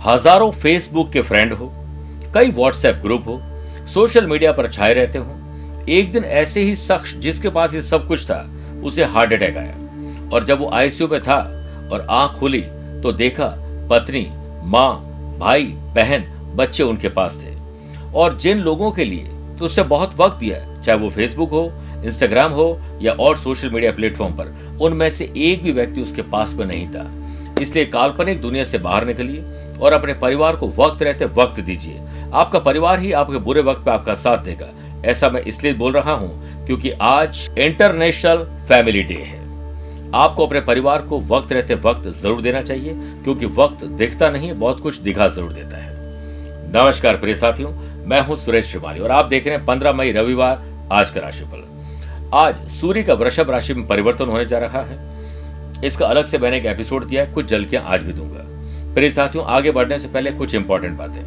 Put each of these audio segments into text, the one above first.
हज़ारों फेसबुक के फ्रेंड हो, कई व्हाट्सएप ग्रुप हो सोशल मीडिया पर छाए रहते हो। एक दिन ऐसे ही शख्स जिसके पास ये सब कुछ था, उसे हार्ट अटैक आया। और जब वो आईसीयू में था और आँख खुली तो देखा पत्नी, माँ, भाई, बहन, बच्चे उनके पास थे। और जिन लोगों के लिए तो उससे बहुत वक्त दिया, चाहे वो फेसबुक हो इंस्टाग्राम हो, या और सोशल मीडिया प्लेटफॉर्म पर, उनमें से एक भी व्यक्ति उसके पास में नहीं था। इसलिए काल्पनिक दुनिया से बाहर निकलिए और अपने परिवार को वक्त रहते वक्त दीजिए। आपका परिवार ही आपके बुरे वक्त पे आपका साथ देगा। ऐसा मैं इसलिए बोल रहा हूँ क्योंकि आज इंटरनेशनल फैमिली डे है। आपको अपने परिवार को वक्त रहते वक्त ज़रूर देना चाहिए, क्योंकि वक्त दिखता नहीं, बहुत कुछ दिखा ज़रूर देता है। नमस्कार प्रिय साथियों, मैं हूँ सुरेश श्रिवाली और आप देख रहे हैं पंद्रह मई, रविवार, आज का राशिफल। आज सूर्य का वृषभ राशि में परिवर्तन होने जा रहा है। इसका अलग से मैंने एक एपिसोड दिया है, कुछ जल्कियाँ आज भी दूँगा। प्रिय साथियों, आगे बढ़ने से पहले कुछ इंपॉर्टेंट बातें।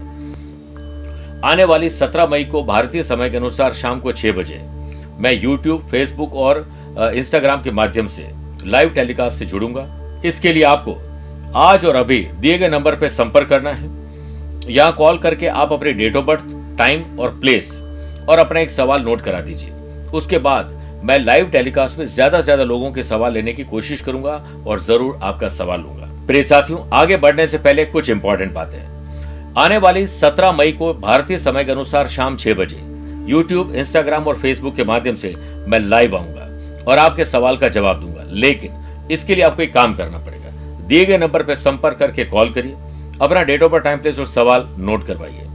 आने वाली 17 मई को भारतीय समय के अनुसार शाम को 6 बजे मैं यूट्यूब फेसबुक और इंस्टाग्राम के माध्यम से लाइव टेलीकास्ट से जुड़ूँगा। इसके लिए आपको आज और अभी दिए गए नंबर पर संपर्क करना है। यहाँ कॉल करके आप अपने डेट ऑफ़ बर्थ टाइम और प्लेस और अपना एक सवाल नोट करा दीजिए। उसके बाद मैं लाइव टेलीकास्ट में ज़्यादा से ज़्यादा लोगों के सवाल लेने की कोशिश करूँगा और ज़रूर आपका सवाल लूँगा। प्रिय साथियों आगे बढ़ने से पहले कुछ इंपॉर्टेंट बातें। आने वाली 17 मई को भारतीय समय के अनुसार शाम 6 बजे YouTube, इंस्टाग्राम और फेसबुक के माध्यम से मैं लाइव आऊँगा और आपके सवाल का जवाब दूँगा। लेकिन इसके लिए आपको एक काम करना पड़ेगा। दिए गए नंबर पर संपर्क करके कॉल करिए। अपना date of birth time place और सवाल नोट करवाइए।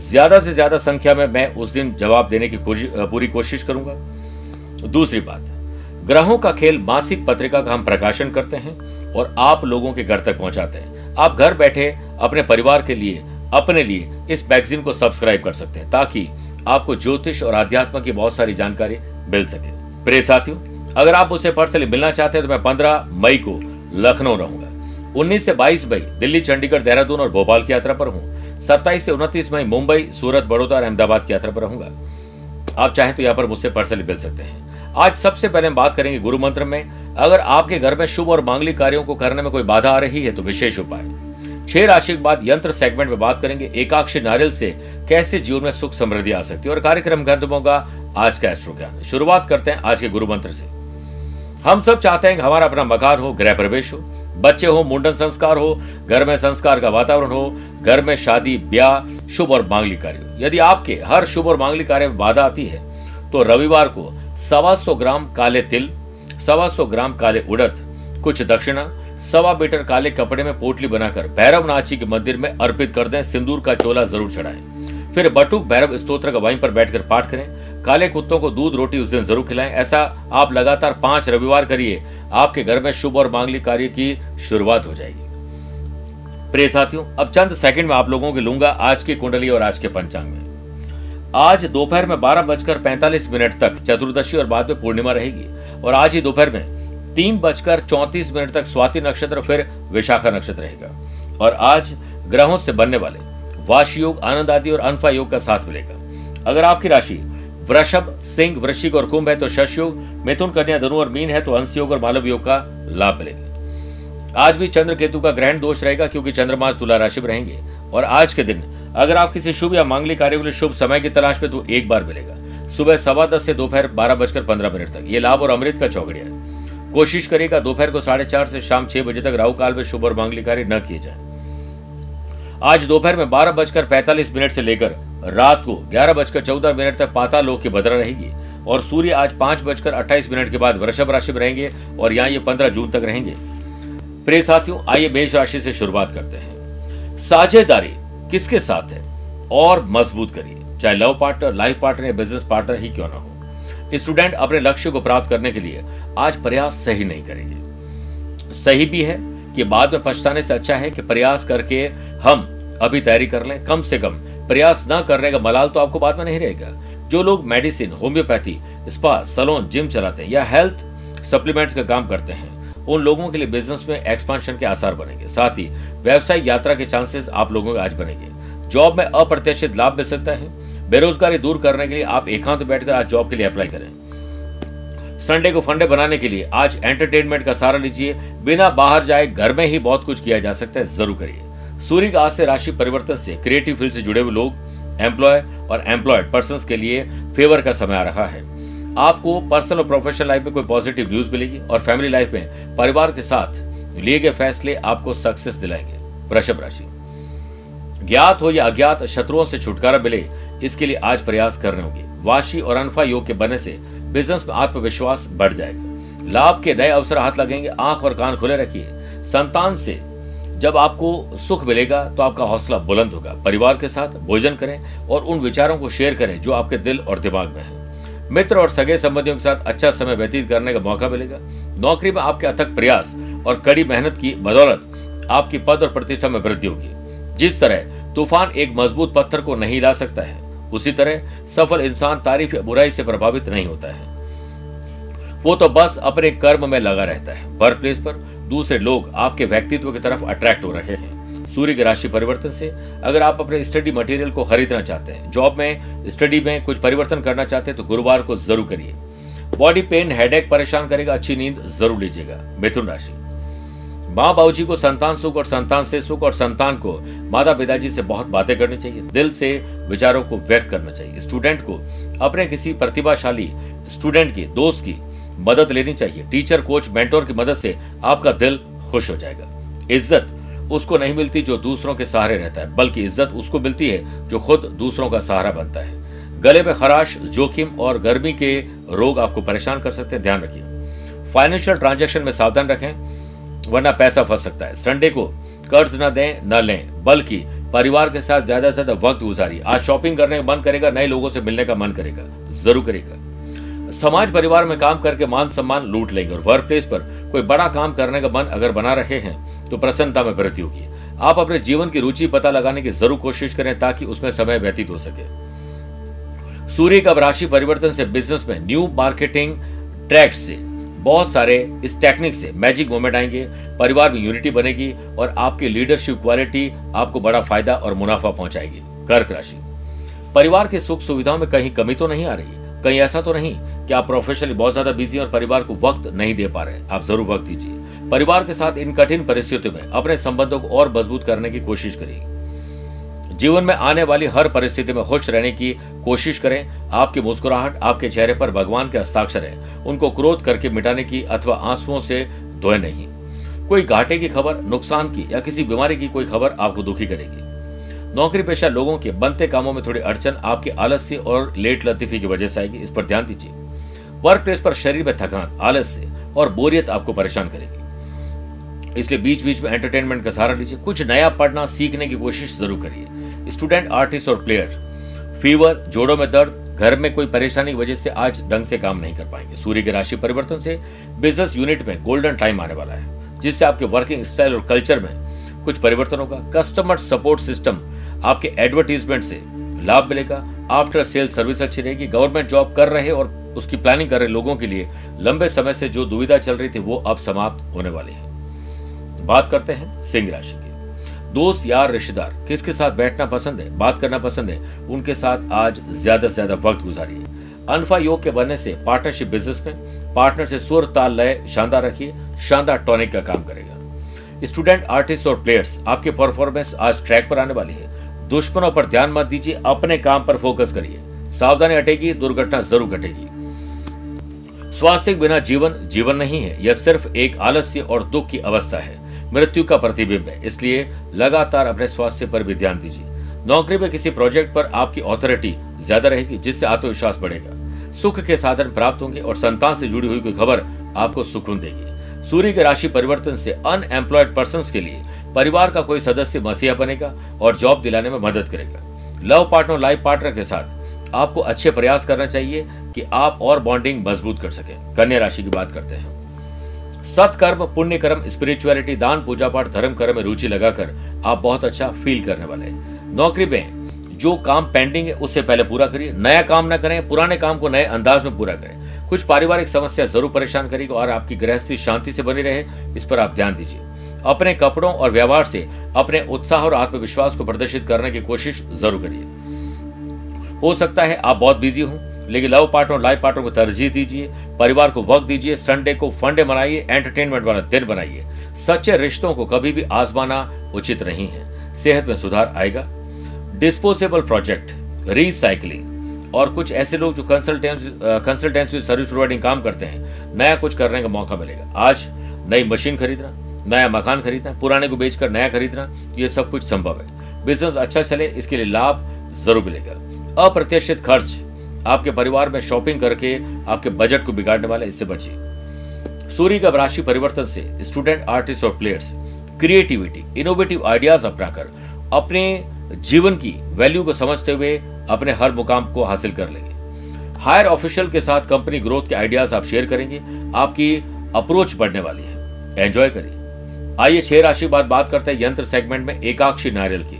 ज़्यादा से ज़्यादा संख्या में मैं उस दिन जवाब देने की पूरी कोशिश करूँगा। दूसरी बात ग्रहों का खेल मासिक पत्रिका का हम प्रकाशन करते हैं। और आप लोगों के घर तक पहुंचाते हैं। आप घर बैठे अपने परिवार के लिए, अपने लिए इस मैगजीन को सब्सक्राइब कर सकते हैं, ताकि आपको ज्योतिष और अध्यात्म की बहुत सारी जानकारी मिल सके। प्रिय साथियों, अगर आप मुझसे पर्सनली मिलना चाहते हैं तो मैं पंद्रह मई को लखनऊ रहूँगा। उन्नीस से बाईस मई, दिल्ली, चंडीगढ़, देहरादून और भोपाल की यात्रा पर हूँ। सत्ताईस से उनतीस मई, मुंबई, सूरत, बड़ौदा और अहमदाबाद की यात्रा पर रहूँगा। आप चाहें तो यहाँ पर मुझसे पर्सनली मिल सकते हैं। आज सबसे पहले हम बात करेंगे गुरु मंत्र में अगर आपके घर में शुभ और मांगलिक कार्यों को करने में कोई बाधा आ रही है तो विशेष उपाय। छह राशि के बाद यंत्र सेगमेंट में बात करेंगे। एकाक्षी नारियल से कैसे जीवन में सुख समृद्धि आ सकती है और कार्यक्रम खत्म होगा आज का एस्ट्रो ज्ञान शुरुआत करते हैं आज के गुरु मंत्र से। हम सब चाहते हैं कि हमारा अपना मकान हो, गृह प्रवेश हो, बच्चे हो, मुंडन संस्कार हो, घर में संस्कार का वातावरण हो, घर में शादी, ब्याह, शुभ और मांगलिक कार्य यदि आपके हर शुभ और मांगलिक कार्य में बाधा आती है तो रविवार को सवा सौ ग्राम काले तिल सवा सौ ग्राम काले उड़द, कुछ दक्षिणा, सवा मीटर काले कपड़े में पोटली बनाकर भैरव नाची के मंदिर में अर्पित कर दें, सिंदूर का चोला ज़रूर चढ़ाएँ। फिर बटुक भैरव स्त्रोत्र का वहीं पर बैठकर पाठ करें। काले कुत्तों को दूध रोटी उस दिन ज़रूर खिलाएँ। ऐसा आप लगातार पाँच रविवार करिए, आपके घर में शुभ और मांगलिक कार्य की शुरुआत हो जाएगी। प्रिय साथियों, अब चंद सेकंड में आप लोगों के लूँगा आज की कुंडली और आज के पंचांग में। आज दोपहर में बारह बजकर पैंतालीस मिनट तक चतुर्दशी और बाद में पूर्णिमा रहेगी। और आज ही दोपहर में तीन बजकर चौंतीस मिनट तक स्वाति नक्षत्र फिर विशाखा नक्षत्र रहेगा। और आज ग्रहों से बनने वाले वाश योग, आनंद आदि और अनफा योग का साथ मिलेगा। अगर आपकी राशि वृषभ, सिंह, वृश्चिक और कुंभ है तो शश योग, मिथुन, कन्या, धनु और मीन है तो अंश योग और मालव योग का लाभ मिलेगा। आज भी चंद्र केतु का ग्रहण दोष रहेगा क्योंकि चंद्रमा तुला राशि में रहेंगे। और आज के दिन अगर आप किसी शुभ या मांगलिक कार्य के लिए शुभ समय की तलाश में तो एक बार मिलेगा। सुबह सवा दस से दोपहर बारह बजकर पंद्रह मिनट तक। ये लाभ और अमृत का चौकड़िया है। कोशिश करेगा दोपहर को साढ़े चार से शाम छह बजे तक राहु काल में शुभ और मांगली कार्य न किए जाए। आज दोपहर में बारह बजकर पैंतालीस मिनट से लेकर रात को ग्यारह बजकर चौदह मिनट तक पाता लोक की भद्रा रहेगी और सूर्य आज पाँच बजकर अट्ठाईस मिनट के बाद वृषभ राशि में रहेंगे और यहाँ ये पंद्रह जून तक रहेंगे। प्रिय साथियों, आइए मेष राशि से शुरुआत करते हैं। साझेदारी किसके साथ है? और मज़बूत करिए। चाहे लव पार्टनर लाइफ पार्टनर या बिज़नेस पार्टनर ही क्यों ना हो। स्टूडेंट अपने लक्ष्य को प्राप्त करने के लिए आज प्रयास सही नहीं करेंगे। सही भी है कि बाद में पछताने से अच्छा है कि प्रयास करके हम अभी तैयारी कर लें, कम से कम प्रयास न करने का मलाल तो आपको बाद में नहीं रहेगा। जो लोग medicine homeopathy spa salon gym चलाते हैं या हेल्थ सप्लीमेंट्स का काम करते हैं, उन लोगों के लिए बिज़नेस में एक्सपांशन के आसार बनेंगे। साथ ही व्यवसायिक यात्रा के चांसेस आप लोगों के आज बनेंगे। जॉब में अप्रत्याशित लाभ मिल सकता है। बेरोजगारी दूर करने के लिए आप एकांत बैठकर आज जॉब के लिए अप्लाई करें। संडे को फंडे बनाने के लिए आज एंटरटेनमेंट का सहारा लीजिए। बिना बाहर जाए घर में ही बहुत कुछ किया जा सकता है, ज़रूर करिए। सूर्य का आज से राशि परिवर्तन से क्रिएटिव फ़ील्ड से जुड़े हुए लोग एम्प्लॉय और एम्प्लॉयड पर्सन के लिए फेवर का समय आ रहा है। आपको पर्सनल और प्रोफेशनल लाइफ में कोई पॉजिटिव न्यूज़ मिलेगी और फैमिली लाइफ में परिवार के साथ लिए गए फैसले आपको सक्सेस दिलाएँगे। वृषभ राशि। ज्ञात हो या अज्ञात शत्रुओं से छुटकारा मिले इसके लिए आज प्रयास करने होंगे। वाशी और अनफा योग के बनने से बिज़नेस में आत्मविश्वास बढ़ जाएगा। लाभ के नए अवसर हाथ लगेंगे, आँख और कान खुले रखिए। संतान से जब आपको सुख मिलेगा तो आपका हौसला बुलंद होगा। परिवार के साथ भोजन करें और उन विचारों को शेयर करें जो आपके दिल और दिमाग में है। मित्र और सगे संबंधियों के साथ अच्छा समय व्यतीत करने का मौका मिलेगा। नौकरी में आपके अथक प्रयास और कड़ी मेहनत की बदौलत आपकी पद और प्रतिष्ठा में वृद्धि होगी। जिस तरह तूफ़ान एक मज़बूत पत्थर को नहीं ला सकता है उसी तरह सफल इंसान तारीफ़ या बुराई से प्रभावित नहीं होता है। वो तो बस अपने कर्म में लगा रहता है। वर्क प्लेस पर दूसरे लोग आपके व्यक्तित्व की तरफ़ अट्रैक्ट हो रहे हैं। सूर्य के राशि परिवर्तन से अगर आप अपने स्टडी मटेरियल को खरीदना चाहते हैं जॉब में स्टडी में कुछ परिवर्तन करना चाहते हैं तो गुरुवार को ज़रूर करिए। बॉडी पेन हेडेक परेशान करेगा, अच्छी नींद ज़रूर लीजिएगा। मिथुन राशि। माँ बाबू जी को संतान सुख और संतान से सुख और संतान को माता पिताजी से बहुत बातें करनी चाहिए। दिल से विचारों को व्यक्त करना चाहिए। स्टूडेंट को अपने किसी प्रतिभाशाली स्टूडेंट की, दोस्त की मदद लेनी चाहिए। टीचर, कोच, मेंटोर की मदद से आपका दिल खुश हो जाएगा। इज़्ज़त उसको नहीं मिलती जो दूसरों के सहारे रहता है, बल्कि इज़्ज़त उसको मिलती है जो खुद दूसरों का सहारा बनता है। गले में खराश, जोखिम और गर्मी के रोग आपको परेशान कर सकते हैं। ध्यान रखिए। फाइनेंशियल ट्रांजेक्शन में सावधान रखें। वरना पैसा फंस सकता है। संडे को कर्ज न दें, न लें, बल्कि परिवार के साथ ज़्यादा से ज़्यादा वक्त गुजारिए। आज शॉपिंग करने का मन करेगा, नए लोगों से मिलने का मन करेगा, ज़रूर करेगा। समाज परिवार में काम करके मान सम्मान लूट लेंगे और वर्क प्लेस पर कोई बड़ा काम करने का मन अगर बना रहे हैं तो प्रसन्नता में वृद्धि होगी। आप अपने जीवन की रुचि पता लगाने की ज़रूर कोशिश करें ताकि उसमें समय व्यतीत हो सके। सूर्य का राशि परिवर्तन से बिज़नेस में न्यू मार्केटिंग ट्रैक्ट से। बहुत सारे इस टेक्निक से मैजिक मोमेंट आएँगे, परिवार में यूनिटी बनेगी और आपकी लीडरशिप क्वालिटी आपको बड़ा फ़ायदा और मुनाफा पहुंचाएगी। कर्क राशि। परिवार की सुख सुविधाओं में कहीं कमी तो नहीं आ रही? कहीं ऐसा तो नहीं? कि आप प्रोफेशनली बहुत ज़्यादा बिज़ी और परिवार को वक्त नहीं दे पा रहे? आप ज़रूर वक्त दीजिए। परिवार के साथ इन कठिन परिस्थितियों में अपने संबंधों को और मज़बूत करने की कोशिश करिए। जीवन में आने वाली हर परिस्थिति में खुश रहने की कोशिश करें। आपकी मुस्कुराहट, आपके चेहरे पर भगवान के हस्ताक्षर है। उनको क्रोध करके मिटाने की अथवा आंसुओं से धोए नहीं। कोई घाटे की खबर, नुकसान की या किसी बीमारी की कोई खबर आपको दुखी करेगी। नौकरी पेशा लोगों के बनते कामों में थोड़ी अड़चन आपकी आलस्य और लेट लतीफी की वजह से आएगी। इस पर ध्यान दीजिए। वर्क प्लेस पर शरीर में थकान, आलस्य और बोरियत आपको परेशान करेगी। इसलिए बीच बीच में एंटरटेनमेंट का सहारा लीजिए। कुछ नया पढ़ना, सीखने की कोशिश ज़रूर करिए। स्टूडेंट, आर्टिस्ट और प्लेयर, फीवर, जोड़ों में दर्द, घर में कोई परेशानी की वजह से आज ढंग से काम नहीं कर पाएँगे। सूर्य के राशि परिवर्तन से बिज़नेस यूनिट में गोल्डन टाइम आने वाला है, जिससे आपके वर्किंग स्टाइल और कल्चर में कुछ परिवर्तन होगा। कस्टमर सपोर्ट सिस्टम आपके एडवर्टीजमेंट से लाभ मिलेगा। आफ्टर सेल सर्विस अच्छी रहेगी। गवर्नमेंट जॉब कर रहे और उसकी प्लानिंग कर रहे लोगों के लिए लंबे समय से जो दुविधा चल रही थी, वो अब समाप्त होने वाली है। बात करते हैं सिंह राशि की। दोस्त यार रिश्तेदार, किसके साथ बैठना पसंद है, बात करना पसंद है, उनके साथ आज ज़्यादा से ज़्यादा वक्त गुजारिए। अनफा योग के बनने से पार्टनरशिप बिज़नेस में पार्टनर से सुर ताल लय शानदार रखिए, शानदार टॉनिक का काम करेगा। स्टूडेंट, आर्टिस्ट और प्लेयर्स, आपके परफॉर्मेंस आज ट्रैक पर आने वाली है। दुश्मनों पर ध्यान मत दीजिए, अपने काम पर फोकस करिए। सावधानी हटेगी, दुर्घटना ज़रूर घटेगी। स्वास्थ्य बिना जीवन जीवन नहीं है, यह सिर्फ़ एक आलस्य और दुख की अवस्था है। मृत्यु का प्रतिबिंब है। इसलिए लगातार अपने स्वास्थ्य पर भी ध्यान दीजिए। नौकरी में किसी प्रोजेक्ट पर आपकी ऑथोरिटी ज़्यादा रहेगी, जिससे आत्मविश्वास बढ़ेगा। सुख के साधन प्राप्त होंगे और संतान से जुड़ी हुई कोई खबर आपको सुकून देगी। सूर्य के राशि परिवर्तन से अनएम्प्लॉयड पर्सन के लिए परिवार का कोई सदस्य मसीहा बनेगा और जॉब दिलाने में मदद करेगा। लव पार्टनर लाइफ पार्टनर के साथ आपको अच्छे प्रयास करना चाहिए कि आप और बॉन्डिंग मज़बूत कर सके। कन्या राशि की बात करते हैं। सत्कर्म पुण्य कर्म स्पिरिचुअलिटी दान पूजा पाठ धर्म, कर्म में रुचि लगाकर आप बहुत अच्छा फील करने वाले हैं। नौकरी में जो काम पेंडिंग है, उससे पहले पूरा करिए। नया काम न करें, पुराने काम को नए अंदाज में पूरा करें। कुछ पारिवारिक समस्या ज़रूर परेशान करेगी और आपकी गृहस्थी शांति से बनी रहे। इस पर आप ध्यान दीजिए। अपने कपड़ों और व्यवहार से अपने उत्साह और आत्मविश्वास को प्रदर्शित करने की कोशिश ज़रूर करिए। हो सकता है आप बहुत बिज़ी हों, लेकिन लव पार्टनर लाइफ पार्टनर को तरजीह दीजिए। परिवार को वक्त दीजिए संडे को फंडे बनाइए एंटरटेनमेंट वाला दिन बनाइए। सच्चे रिश्तों को कभी भी आजमाना उचित नहीं है। सेहत में सुधार आएगा। डिस्पोजेबल प्रोजेक्ट रिसाइकलिंग और कुछ ऐसे लोग जो कंसल्टेंसी सर्विस प्रोवाइडिंग काम करते हैं, नया कुछ करने का मौका मिलेगा। आज नई मशीन खरीदना, नया मकान खरीदना, पुराने को बेचकर नया खरीदना, ये सब कुछ संभव है। बिज़नेस अच्छा चले, इसके लिए लाभ ज़रूर मिलेगा। अप्रत्याशित खर्च आपके परिवार में शॉपिंग करके आपके बजट को बिगाड़ने वाले इससे बचिए। सूर्य का राशि परिवर्तन से स्टूडेंट, आर्टिस्ट और प्लेयर्स, क्रिएटिविटी इनोवेटिव आइडियाज़ अपनाकर अपने जीवन की वैल्यू को समझते हुए अपने हर मुकाम को हासिल कर लेंगे। हायर ऑफिशियल के साथ कंपनी ग्रोथ के आइडियाज़ आप शेयर करेंगे, आपकी अप्रोच बढ़ने वाली है। एंजॉय करिए। आइए छह राशि बाद बात करते हैं यंत्र सेगमेंट में एकाक्षी नारियल की।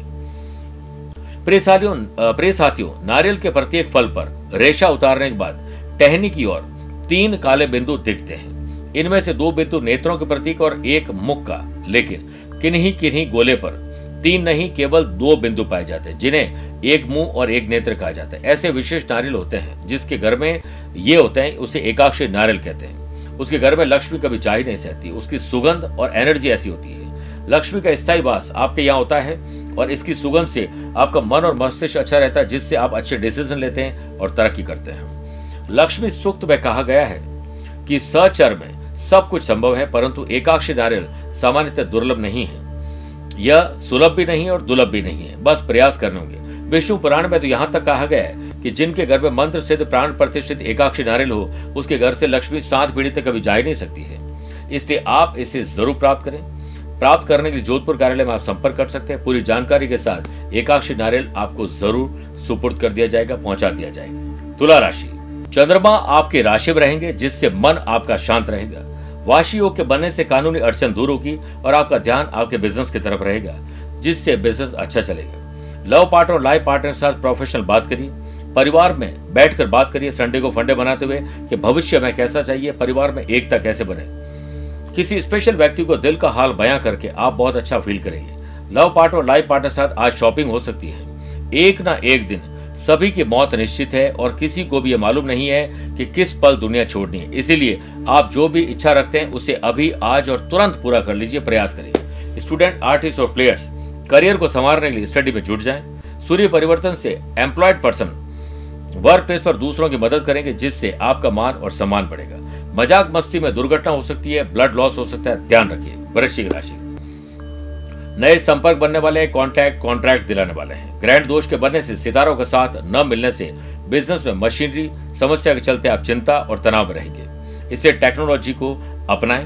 प्रिय साथियों नारियल के प्रत्येक फल पर रेशा उतारने के बाद टहनी की ओर तीन काले बिंदु दिखते हैं। इनमें से दो बिंदु नेत्रों के प्रतीक और एक मुख का। लेकिन किन्हीं किन्हीं गोले पर तीन नहीं, केवल दो बिंदु पाए जाते हैं, जिन्हें एक मुँह और एक नेत्र कहा जाता है। ऐसे विशेष नारियल होते हैं, जिसके घर में ये होते हैं, उसे एकाक्षी नारियल कहते हैं। उसके घर में लक्ष्मी कभी चाह नहीं सहती, उसकी सुगंध और एनर्जी ऐसी होती है। लक्ष्मी का स्थायी वास आपके यहाँ होता है और इसकी सुगंध से आपका मन और मस्तिष्क अच्छा रहता है, जिससे आप अच्छे डिसीज़न लेते हैं और तरक्की करते हैं। लक्ष्मी सूक्त में कहा गया है कि सचर में सब कुछ संभव है, परंतु एकाक्षी नारियल सामान्यतः दुर्लभ नहीं है। यह सुलभ भी नहीं और दुर्लभ भी नहीं है। बस प्रयास करने होंगे। विष्णु पुराण में तो यहाँ तक कहा गया है कि जिनके घर में मंत्र सिद्ध, प्राण प्रतिष्ठित, एकाक्षी नारियल हो, उसके घर से लक्ष्मी सात पीढ़ी तक कभी जा ही नहीं सकती है। इसलिए आप इसे ज़रूर प्राप्त करें। प्राप्त करने के लिए जोधपुर कार्यालय में आप संपर्क कर सकते हैं। पूरी जानकारी के साथ एकाक्षी नारियल आपको ज़रूर सुपुर्द कर दिया जाएगा, पहुँचा दिया जाएगा। तुला राशि। चंद्रमा आपके राशि में रहेंगे, जिससे मन आपका शांत रहेगा। वाशी योग के बनने से कानूनी अड़चन दूर होगी और आपका ध्यान आपके बिज़नेस की तरफ़ रहेगा, जिससे बिज़नेस अच्छा चलेगा। लव पार्टनर और लाइफ पार्टनर के साथ प्रोफेशनल बात करिए। परिवार में बैठकर बात करिए, संडे को फंडे बनाते हुए कि भविष्य में कैसा चाहिए, परिवार में एकता कैसे बने। किसी स्पेशल व्यक्ति को दिल का हाल बयां करके आप बहुत अच्छा फील करेंगे। लव पार्टनर और लाइफ पार्टनर साथ आज शॉपिंग हो सकती है। एक ना एक दिन सभी की मौत निश्चित है और किसी को भी ये मालूम नहीं है कि किस पल दुनिया छोड़नी है। इसीलिए आप जो भी इच्छा रखते हैं, उसे अभी, आज और तुरंत पूरा कर लीजिए, प्रयास करिए। स्टूडेंट आर्टिस्ट और प्लेयर्स करियर को संवारने के लिए स्टडी में जुट जाएँ। सूर्य परिवर्तन से एम्प्लॉयड पर्सन वर्क प्लेस पर दूसरों की मदद करेंगे, जिससे आपका मान और सम्मान बढ़ेगा। मज़ाक मस्ती में दुर्घटना हो सकती है ब्लड लॉस हो सकता है, ध्यान रखिए, वृश्चिक राशि। नए संपर्क बनने वाले कॉन्ट्रैक्ट कॉन्ट्रैक्ट दिलाने वाले हैं। ग्रैंड दोष के बनने से, सितारों के साथ न मिलने से बिज़नेस में मशीनरी, समस्या के चलते आप चिंता और तनाव में रहेंगे। इसलिए टेक्नोलॉजी को अपनाएँ,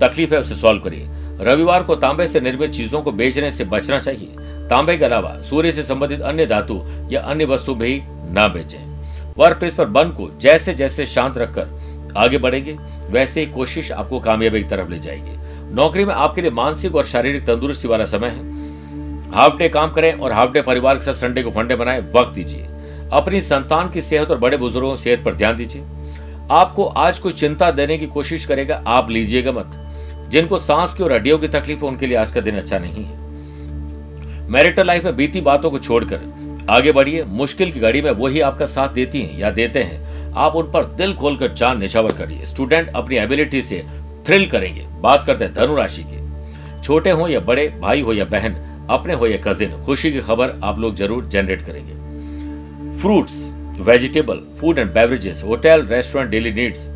तकलीफ़ है उसे सॉल्व करिए। रविवार को तांबे से निर्मित चीज़ों को बेचने से बचना चाहिए। तांबे के अलावा सूर्य से संबंधित अन्य धातु या अन्य वस्तु भी न बेचें। वर्क प्लेस पर बन को जैसे जैसे शांत रखकर आगे बढ़ेंगे, वैसे ही कोशिश आपको कामयाबी की तरफ़ ले जाएगी। नौकरी में आपके लिए मानसिक और शारीरिक तंदुरुस्ती वाला समय है। हाफ़ डे काम करें और हाफ़ डे परिवार के साथ संडे को फंडे बनाए, वक्त दीजिए। अपनी संतान की सेहत और बड़े बुज़ुर्गों सेहत पर ध्यान दीजिए। आपको आज कोई चिंता देने की कोशिश करेगा, आप लीजिएगा मत। जिनको सांस की और हड्डियों की तकलीफ़ है, उनके लिए आज का दिन अच्छा नहीं है। मैरिटल लाइफ में बीती बातों को छोड़कर आगे बढ़िए। मुश्किल की घड़ी में वही आपका साथ देती हैं या देते हैं। आप उन पर दिल खोलकर चाँद निछावर करिए। स्टूडेंट अपनी एबिलिटी से थ्रिल करेंगे। बात करते हैं धनुराशि की। छोटे हो या बड़े, भाई हो या बहन, अपने हो या कजिन खुशी की खबर आप लोग ज़रूर जनरेट करेंगे। Fruits vegetable food and beverages hotel restaurant daily needs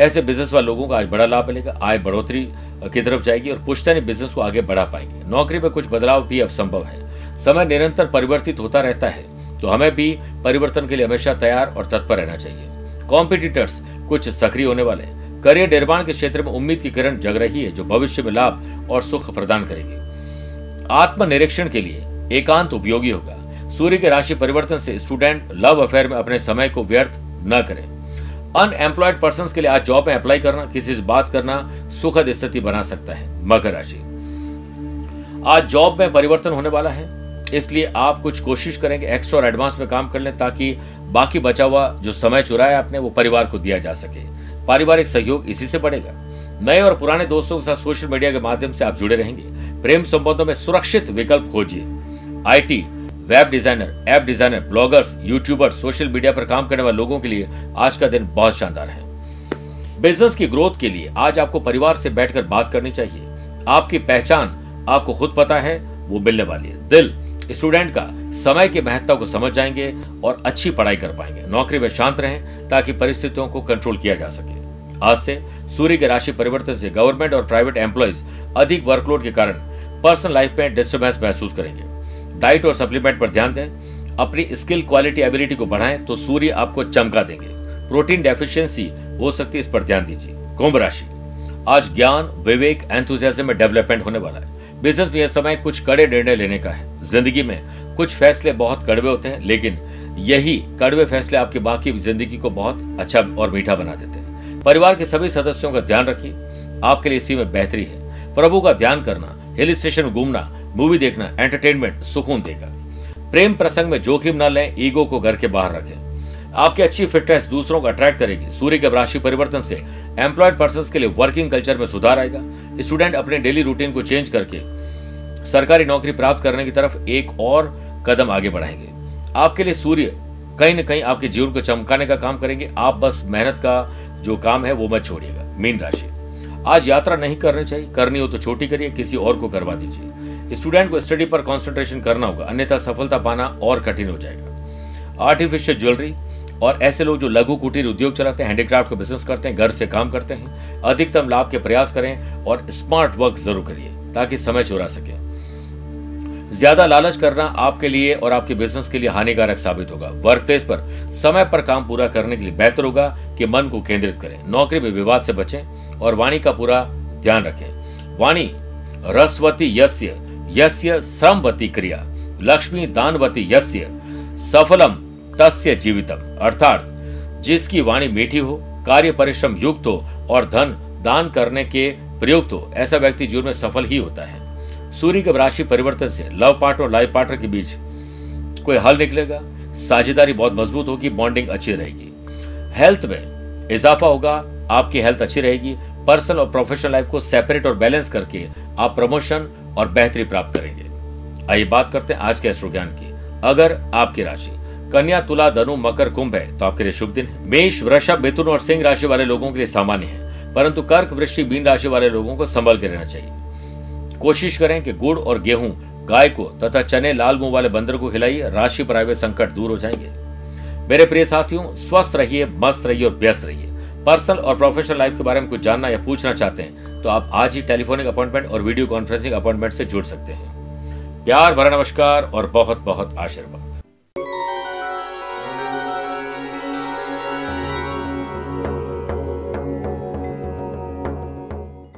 ऐसे बिज़नेस वाले लोगों को आज बड़ा लाभ मिलेगा। आय बढ़ोतरी की तरफ़ जाएगी और पुश्तैनी बिज़नेस को आगे बढ़ा पाएँगे। नौकरी में कुछ बदलाव भी अब संभव है। समय निरंतर परिवर्तित होता रहता है। तो हमें भी परिवर्तन के लिए हमेशा तैयार और तत्पर रहना चाहिए। कॉम्पिटिटर्स कुछ सक्रिय होने वाले करियर निर्माण के क्षेत्र में उम्मीद की किरण जग रही है, जो भविष्य में लाभ और सुख प्रदान करेगी। आत्मनिरीक्षण के लिए एकांत उपयोगी होगा। सूर्य के राशि परिवर्तन से स्टूडेंट लव अफेयर में अपने समय को व्यर्थ न करें। अनएम्प्लॉयड पर्सन के लिए आज जॉब में अप्लाई करना, किसी से बात करना सुखद स्थिति बना सकता है, मकर राशि। आज जॉब में परिवर्तन होने वाला है। इसलिए आप कुछ कोशिश करेंगे एक्स्ट्रा और एडवांस में काम कर लें ताकि बाकी बचा हुआ जो समय चुराया आपने, वो परिवार को दिया जा सके। पारिवारिक सहयोग इसी से बढ़ेगा। नए और पुराने दोस्तों के साथ सोशल मीडिया के माध्यम से आप जुड़े रहेंगे। प्रेम संबंधों में सुरक्षित विकल्प खोजिए। IT web designer app designer bloggers youtuber social media पर काम करने वाले लोगों के लिए आज का दिन बहुत शानदार है। बिज़नेस की ग्रोथ के लिए आज आपको परिवार से बैठकर बात करनी चाहिए। आपकी पहचान आपको खुद पता है, वो मिलने वाली है। दिल स्टूडेंट का समय की महत्ता को समझ जाएँगे और अच्छी पढ़ाई कर पाएँगे। नौकरी में शांत रहें ताकि परिस्थितियों को कंट्रोल किया जा सके। आज से सूर्य के राशि परिवर्तन से गवर्नमेंट और प्राइवेट एम्प्लॉयज़ अधिक वर्कलोड के कारण पर्सनल लाइफ में डिस्टर्बेंस महसूस करेंगे। डाइट और सप्लीमेंट पर ध्यान दें। अपनी स्किल क्वालिटी एबिलिटी को बढ़ाएँ तो सूर्य आपको चमका देंगे। प्रोटीन डेफिशिएंसी हो सकती है, इस पर ध्यान दीजिए। कुंभ राशि। आज ज्ञान, विवेक एंथुजियाज्म में डेवलपमेंट होने वाला है। बिज़नेस में यह समय कुछ कड़े निर्णय लेने का है। ज़िंदगी में कुछ फैसले बहुत कड़वे होते हैं, लेकिन यही कड़वे फैसले आपकी बाकी ज़िंदगी को बहुत अच्छा और मीठा बना देते हैं। परिवार के सभी सदस्यों का ध्यान रखिए। आपके लिए इसी में बेहतरी है। प्रभु का ध्यान करना, हिल स्टेशन घूमना, मूवी देखना, एंटरटेनमेंट, सुकून देगा। प्रेम प्रसंग में जोखिम न लें, ईगो को घर के बाहर रखें। आपकी अच्छी फिटनेस दूसरों को अट्रैक्ट करेगी। सूर्य के राशि परिवर्तन से एम्प्लॉयड पर्सन के लिए वर्किंग कल्चर में सुधार आएगा। स्टूडेंट अपने डेली रूटीन को चेंज करके सरकारी नौकरी प्राप्त करने की तरफ़ एक और कदम आगे बढ़ाएँगे। आपके लिए सूर्य कहीं ना कहीं आपके जीवन को चमकाने का काम करेंगे। आप बस मेहनत का जो काम है वो मत छोड़िएगा। मीन राशि। आज यात्रा नहीं करनी चाहिए। करनी हो तो छोटी करिए, किसी और को करवा दीजिए। स्टूडेंट को स्टडी पर कॉन्सेंट्रेशन करना होगा। अन्यथा सफलता पाना और कठिन हो जाएगा। आर्टिफिशियल ज्वेलरी और ऐसे लोग जो लघु कुटीर उद्योग चलाते हैं हैंडीक्राफ्ट का बिज़नेस करते हैं, घर से काम करते हैं, अधिकतम लाभ के प्रयास करें और स्मार्ट वर्क ज़रूर करिए, ताकि समय चुरा सके। ज़्यादा लालच करना आपके लिए और आपके बिज़नेस के लिए हानिकारक साबित होगा। वर्क प्लेस पर समय पर काम पूरा करने के लिए बेहतर होगा कि मन को केंद्रित करें। नौकरी में विवाद से बचें और वाणी का पूरा ध्यान रखें। वाणी, रसवती यस्य यस्य श्रमवती क्रिया। लक्ष्मी दानवती यस्य, सफलम तस्य जीवितम। अर्थात, जिसकी वाणी मीठी हो, कार्य परिश्रम युक्त हो और धन दान करने के प्रयुक्त हो, ऐसा व्यक्ति जीवन में सफल ही होता है। सूर्य के राशि परिवर्तन से लव पार्टनर और लाइफ पार्टनर के बीच कोई हल निकलेगा। साझेदारी बहुत मज़बूत होगी, बॉन्डिंग अच्छी रहेगी। हेल्थ में इजाफा होगा, आपकी हेल्थ अच्छी रहेगी। पर्सनल और प्रोफेशनल लाइफ को सेपरेट और बैलेंस करके आप प्रमोशन और बेहतरी प्राप्त करेंगे। आइए बात करते हैं आज के अश्रु ज्ञान की। अगर आपकी राशि कन्या, तुला, धनु, मकर, कुंभ है तो आपके लिए शुभ दिन है। मेष, वृषभ, मिथुन और सिंह राशि वाले लोगों के लिए सामान्य है, परंतु कर्क, वृश्चिक बीन राशि वाले लोगों को संभल के रहना चाहिए। कोशिश करें कि गुड़ और गेहूँ, गाय को तथा चने, लाल मुँह वाले बंदर को खिलाइए, राशि पर आए संकट दूर हो जाएँगे। मेरे प्रिय साथियों, स्वस्थ रहिए, मस्त रहिए और व्यस्त रहिए। पर्सनल और प्रोफेशनल लाइफ के बारे में कुछ जानना या पूछना चाहते हैं तो आप आज ही टेलीफोनिक अपॉइंटमेंट और वीडियो कॉन्फ्रेंसिंग अपॉइंटमेंट से जुड़ सकते हैं। प्यार, भरा नमस्कार और बहुत बहुत आशीर्वाद।